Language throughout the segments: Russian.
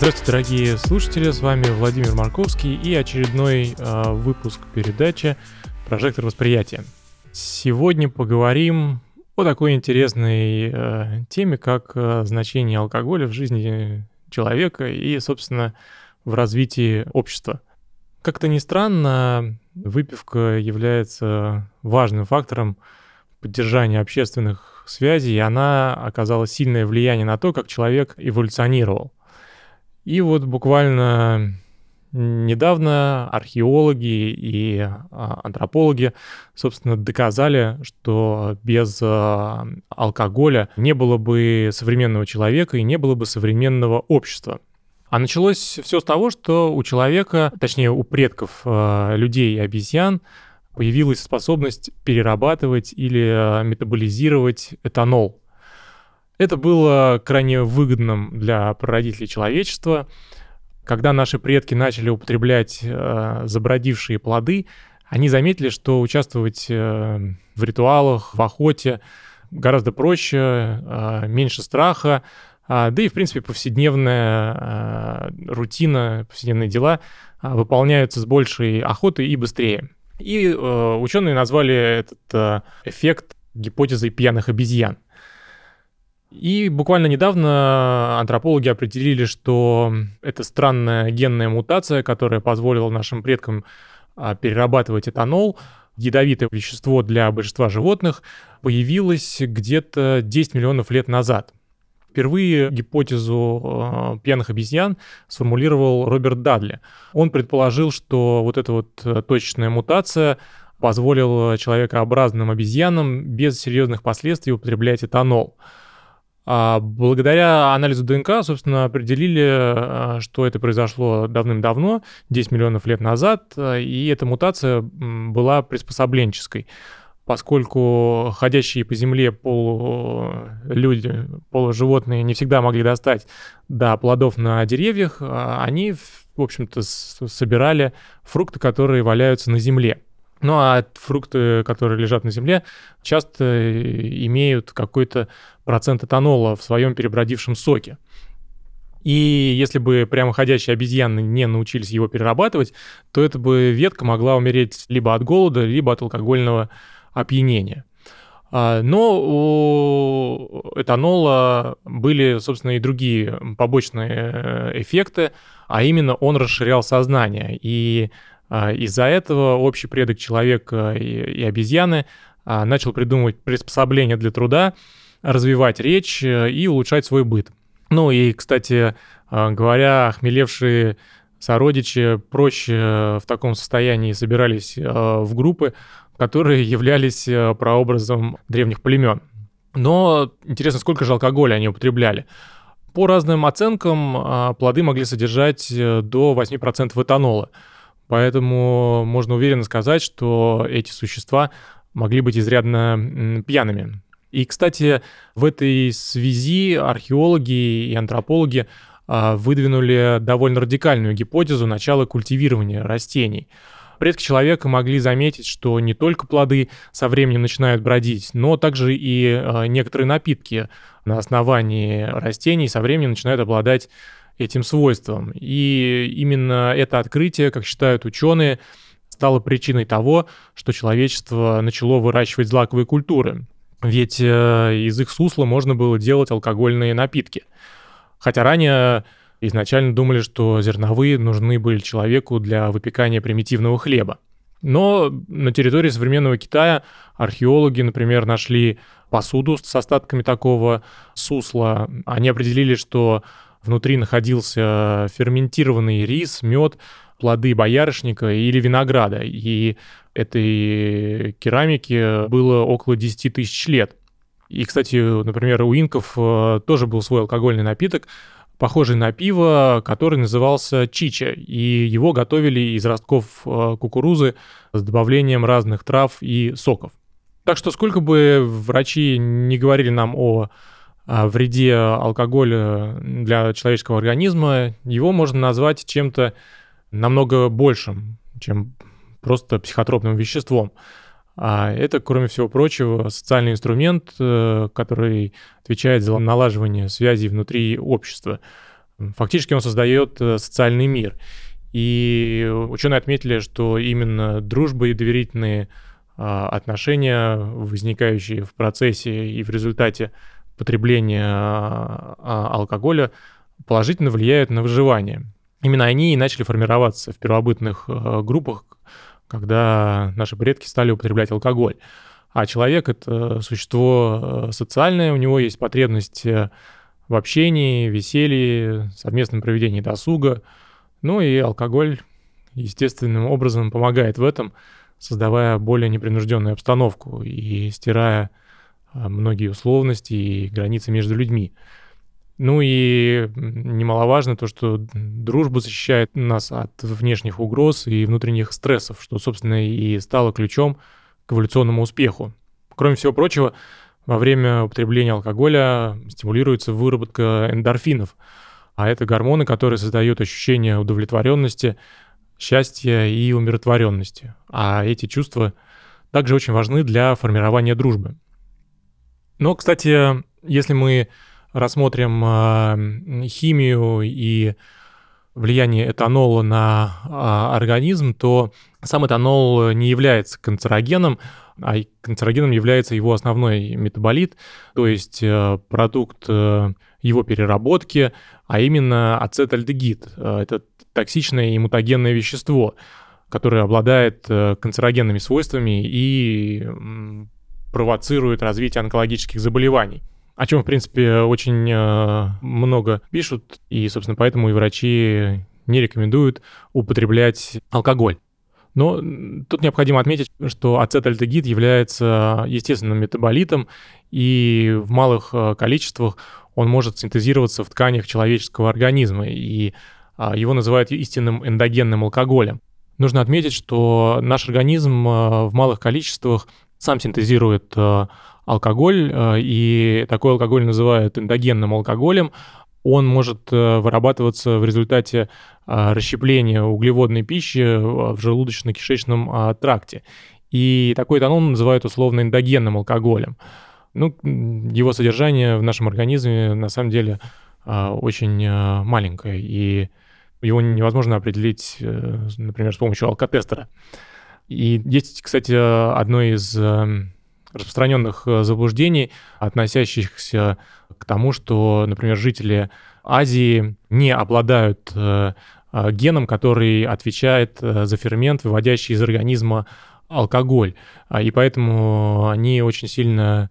Здравствуйте, дорогие слушатели, с вами Владимир Марковский и очередной э, выпуск передачи «Прожектор восприятия». Сегодня поговорим о такой интересной э, теме, как э, значение алкоголя в жизни человека и, собственно, в развитии общества. Как-то ни странно, выпивка является важным фактором поддержания общественных связей, и она оказала сильное влияние на то, как человек эволюционировал – и вот буквально недавно археологи и а, антропологи, собственно, доказали, что без а, алкоголя не было бы современного человека и не было бы современного общества. А началось все с того, что у человека, точнее у предков а, людей и обезьян, появилась способность перерабатывать или метаболизировать этанол. Это было крайне выгодным для прародителей человечества. Когда наши предки начали употреблять э, забродившие плоды, они заметили, что участвовать э, в ритуалах, в охоте гораздо проще, э, меньше страха, э, да и, в принципе, повседневная э, рутина, повседневные дела э, выполняются с большей охотой и быстрее. И э, ученые назвали этот э, эффект гипотезой пьяных обезьян – и буквально недавно антропологи определили, что это странная генная мутация, которая позволила нашим предкам а, перерабатывать этанол, ядовитое вещество для большинства животных, появилось где-то 10 миллионов лет назад. Впервые гипотезу э, пьяных обезьян сформулировал Роберт Дадли. Он предположил, что вот эта вот э, точечная мутация позволила человекообразным обезьянам без серьезных последствий употреблять этанол. А благодаря анализу ДНК, собственно, определили, а, что это произошло давным-давно, 10 миллионов лет назад, а, и эта мутация была приспособленческой поскольку ходящие по земле полулюди, полуживотные не всегда могли достать до плодов на деревьях, они, в общем-то, собирали фрукты, которые валяются на земле. Ну а фрукты, которые лежат на земле, часто э, имеют какой-то процент этанола в своем перебродившем соке. И если бы прямоходящие обезьяны не научились его перерабатывать, то эта бы ветка могла умереть либо от голода, либо от алкогольного опьянения. А, но у этанола были, собственно, и другие побочные э, эффекты, а именно он расширял сознание. И из-за этого общий предок человека и, обезьяны а, начал придумывать приспособления для труда, развивать речь э, и улучшать свой быт. Ну и, кстати а, говоря, охмелевшие сородичи проще в таком состоянии собирались в группы, которые являлись э, прообразом древних племен. Но интересно, сколько же алкоголя они употребляли? По разным оценкам, плоды могли содержать э, до 8% этанола. Поэтому можно уверенно сказать, что эти существа могли быть изрядно пьяными. И, кстати, в этой связи археологи и антропологи а, выдвинули довольно радикальную гипотезу начала культивирования растений. Предки человека могли заметить, что не только плоды со временем начинают бродить, но также и а, некоторые напитки на основании растений со временем начинают обладать этим свойством. И именно это открытие, как считают ученые, стало причиной того, что человечество начало выращивать злаковые культуры. Ведь э, из их сусла можно было делать алкогольные напитки. Хотя ранее изначально думали, что зерновые нужны были человеку для выпекания примитивного хлеба. Но на территории современного Китая археологи, например, нашли посуду с остатками такого сусла. Они определили, что Внутри находился ферментированный рис, мед, плоды боярышника или винограда. И этой керамике было около 10 тысяч лет. И, кстати, например, у инков э, тоже был свой алкогольный напиток, похожий на пиво, который назывался чича, и его готовили из ростков э, кукурузы с добавлением разных трав и соков. Так что сколько бы врачи не говорили нам о, о вреде алкоголя для человеческого организма, его можно назвать чем-то намного большим, чем просто психотропным веществом. А это, кроме всего прочего, социальный инструмент, э, который отвечает за налаживание связей внутри общества. Фактически он создает э, социальный мир. И ученые отметили, что именно дружба и доверительные а, отношения, возникающие в процессе и в результате потребления а, а, алкоголя, положительно влияют на выживание. Именно они и начали формироваться в первобытных э, группах, когда наши предки стали употреблять алкоголь. А человек — это существо э, социальное, у него есть потребность э, в общении, веселье, совместном проведении досуга. Ну и алкоголь естественным образом помогает в этом, создавая более непринужденную обстановку и стирая многие условности и границы между людьми. Ну и немаловажно то, что дружба защищает нас от внешних угроз и внутренних стрессов, что, собственно, и стало ключом к эволюционному успеху. Кроме всего прочего, во время употребления алкоголя стимулируется выработка эндорфинов, а это гормоны, которые создают ощущение удовлетворенности, счастья и умиротворенности. А эти чувства также очень важны для формирования дружбы. Но, кстати, если мы рассмотрим э, химию и влияние этанола на э, организм, то сам этанол не является канцерогеном, а канцерогеном является его основной метаболит, то есть э, продукт э, его переработки, а именно ацетальдегид. Это токсичное и мутагенное вещество, которое обладает канцерогенными свойствами и провоцирует развитие онкологических заболеваний о чем, в принципе, очень э, много пишут, и, собственно, поэтому и врачи не рекомендуют употреблять алкоголь. Но тут необходимо отметить, что ацетальдегид является естественным метаболитом, и в малых э, количествах он может синтезироваться в тканях человеческого организма, и а, его называют истинным эндогенным алкоголем. Нужно отметить, что наш организм э, в малых количествах сам синтезирует алкоголь, э, и такой алкоголь называют эндогенным алкоголем. Он может э, вырабатываться в результате э, расщепления углеводной пищи в желудочно-кишечном тракте. И такой этанол называют условно эндогенным алкоголем. Ну, его содержание в нашем организме на самом деле очень маленькое, и его невозможно определить, например, с помощью алкотестера. И есть, кстати, одно из распространенных э, заблуждений, относящихся к тому, что, например, жители Азии не обладают э, э, геном, который отвечает за фермент, выводящий из организма алкоголь. А, и поэтому они очень сильно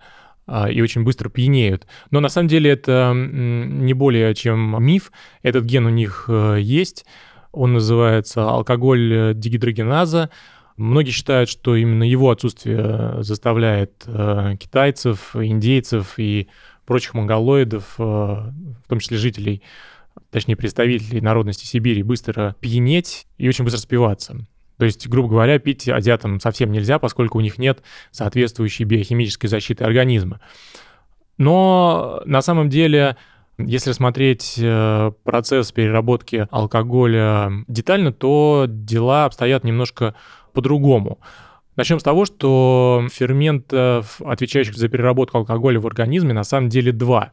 и очень быстро пьянеют. Но на самом деле это не более чем миф. Этот ген у них есть. Он называется алкоголь дегидрогеназа. Многие считают, что именно его отсутствие э, заставляет э, китайцев, индейцев и прочих монголоидов, э, в том числе жителей, точнее представителей народности Сибири, быстро пьянеть и очень быстро спиваться. То есть, грубо говоря, пить азиатам совсем нельзя, поскольку у них нет соответствующей биохимической защиты организма. Но на самом деле, если смотреть э, процесс переработки алкоголя детально, то дела обстоят немножко по-другому. Начнем с того, что ферментов, отвечающих за переработку алкоголя в организме, на самом деле два.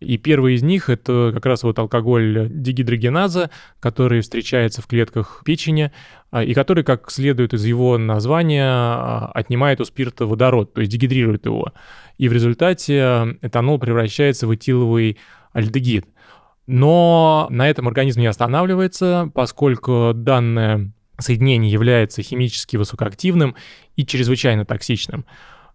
И первый из них это как раз вот алкоголь дегидрогеназа, который встречается в клетках печени, а, и который, как следует из его названия, а, отнимает у спирта водород, то есть дегидрирует его. И в результате этанол превращается в этиловый альдегид. Но на этом организм не останавливается, поскольку данное соединение является химически высокоактивным и чрезвычайно токсичным.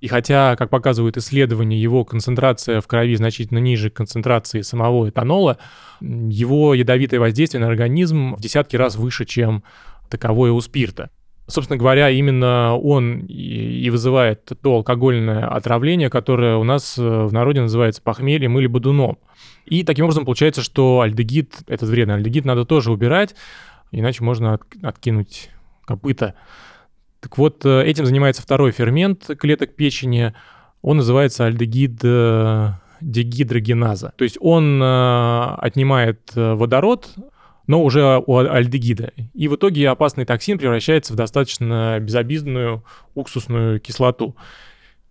И хотя, как показывают исследования, его концентрация в крови значительно ниже концентрации самого этанола, его ядовитое воздействие на организм в десятки раз выше, чем таковое у спирта. Собственно говоря, именно он и вызывает то алкогольное отравление, которое у нас э, в народе называется похмельем или бодуном. И таким образом получается, что альдегид, этот вредный альдегид, надо тоже убирать, иначе можно откинуть копыта. Так вот, э, этим занимается второй фермент клеток печени. Он называется альдегид э, дегидрогеназа. То есть он отнимает водород но уже у альдегида. И в итоге опасный токсин превращается в достаточно безобидную уксусную кислоту.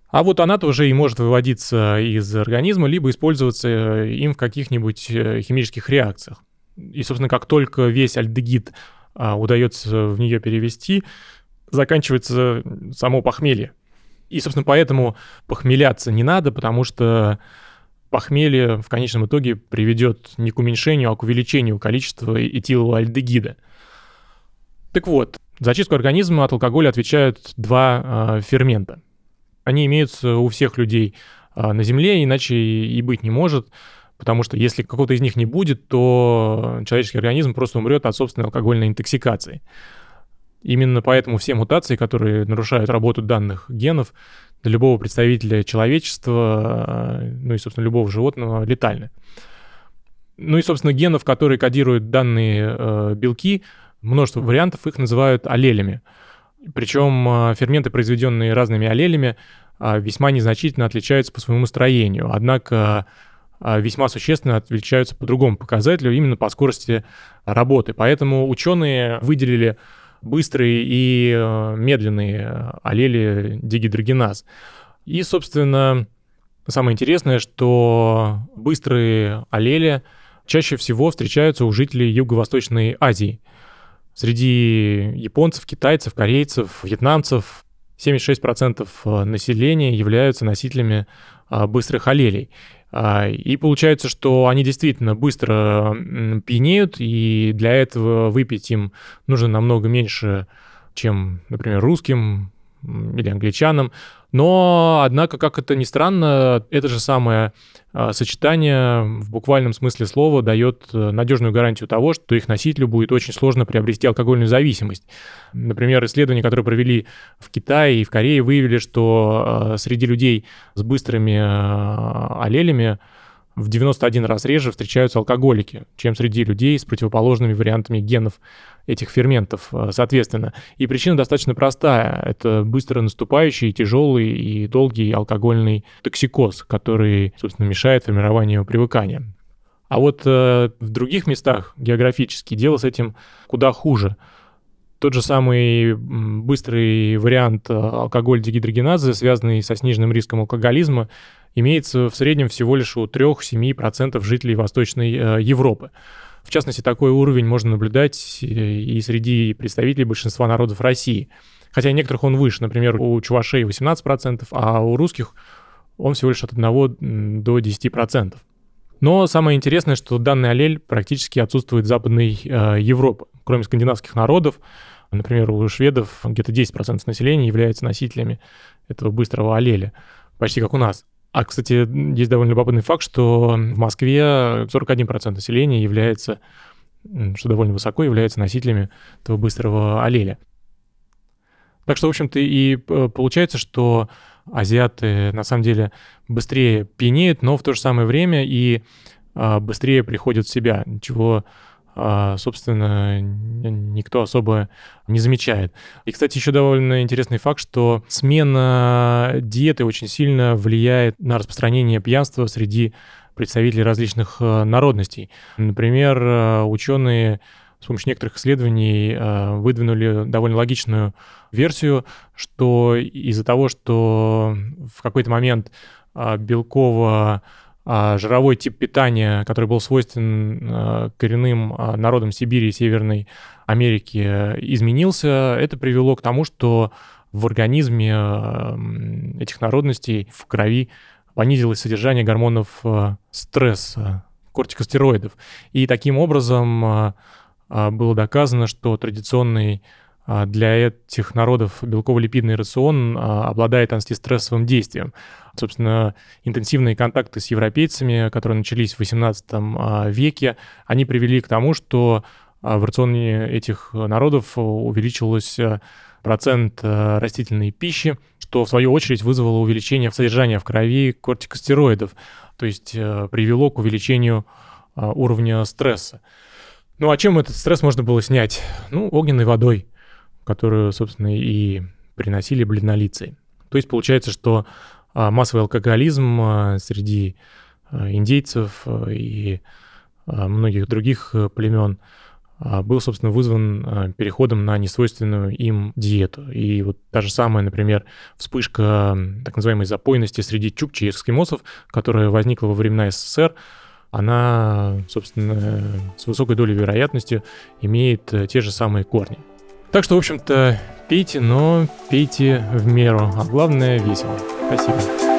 А вот она тоже и может выводиться из организма, либо использоваться э, им в каких-нибудь э, химических реакциях. И, собственно, как только весь альдегид а, удается в нее перевести, заканчивается само похмелье. И, собственно, поэтому похмеляться не надо, потому что похмелье в конечном итоге приведет не к уменьшению, а к увеличению количества этилового альдегида. Так вот, за чистку организма от алкоголя отвечают два э, фермента. Они имеются у всех людей э, на Земле, иначе и быть не может, потому что если какого-то из них не будет, то человеческий организм просто умрет от собственной алкогольной интоксикации. Именно поэтому все мутации, которые нарушают работу данных генов, для любого представителя человечества, э, ну и, собственно, любого животного летальны. Ну и, собственно, генов, которые кодируют данные э, белки, множество вариантов, их называют аллелями. Причем э, ферменты, произведенные разными аллелями, э, весьма незначительно отличаются по своему строению. Однако э, весьма существенно отличаются по другому показателю, именно по скорости работы. Поэтому ученые выделили быстрые и э, медленные аллели дигидрогеназ. И, собственно, самое интересное, что быстрые аллели чаще всего встречаются у жителей Юго-Восточной Азии. Среди японцев, китайцев, корейцев, вьетнамцев 76% э, населения являются носителями э, быстрых аллелей. А, и получается, что они действительно быстро пьянеют, и для этого выпить им нужно намного меньше, чем, например, русским или англичанам. Но, однако, как это ни странно, это же самое а, сочетание в буквальном смысле слова дает э, надежную гарантию того, что их носителю будет очень сложно приобрести алкогольную зависимость. Например, исследования, которые провели в Китае и в Корее, выявили, что а, среди людей с быстрыми а, аллелями в 91 раз реже встречаются алкоголики, чем среди людей с противоположными вариантами генов этих ферментов, э, соответственно. И причина достаточно простая. Это быстро наступающий, тяжелый и долгий алкогольный токсикоз, который, собственно, мешает формированию привыкания. А вот э, в других местах географически дело с этим куда хуже. Тот же самый быстрый вариант э, алкоголь-дегидрогеназы, связанный со сниженным риском алкоголизма, имеется в среднем всего лишь у 3-7% жителей Восточной э, Европы. В частности, такой уровень можно наблюдать э, и среди представителей большинства народов России. Хотя некоторых он выше, например, у чувашей 18%, а у русских он всего лишь от 1 до 10%. Но самое интересное, что данный аллель практически отсутствует в Западной э, Европе. Кроме скандинавских народов, например, у шведов где-то 10% населения являются носителями этого быстрого аллеля, почти как у нас. А, кстати, есть довольно любопытный факт, что в Москве 41% населения является, что довольно высоко, является носителями этого быстрого аллеля. Так что, в общем-то, и э, получается, что азиаты на самом деле быстрее пьянеют, но в то же самое время и а, быстрее приходят в себя, чего а, собственно, никто особо не замечает. И, кстати, еще довольно интересный факт, что смена диеты очень сильно влияет на распространение пьянства среди представителей различных э, народностей. Например, э, ученые с помощью некоторых исследований э, выдвинули довольно логичную версию, что из-за того, что в какой-то момент белково а, жировой тип питания, который был свойственен а, коренным а, народам Сибири и Северной Америки, изменился, это привело к тому, что в организме этих народностей в крови понизилось содержание гормонов стресса, кортикостероидов. И таким образом было доказано, что традиционный для этих народов белково-липидный рацион обладает антистрессовым действием. Собственно, интенсивные контакты с европейцами, которые начались в XVIII а, веке, они привели к тому, что а в рационе этих народов увеличился процент растительной пищи, что в свою очередь вызвало увеличение содержания в крови кортикостероидов, то есть привело к увеличению уровня стресса. Ну а чем этот стресс можно было снять? Ну, огненной водой, которую, собственно, и приносили бледнолицей. То есть получается, что массовый алкоголизм среди индейцев и многих других племен был, собственно, вызван переходом на несвойственную им диету. И вот та же самая, например, вспышка так называемой запойности среди чукчи и эскимосов, которая возникла во времена СССР, она, собственно, с высокой долей вероятности имеет э, те же самые корни. Так что, в общем-то, пейте, но пейте в меру, а главное весело. Спасибо.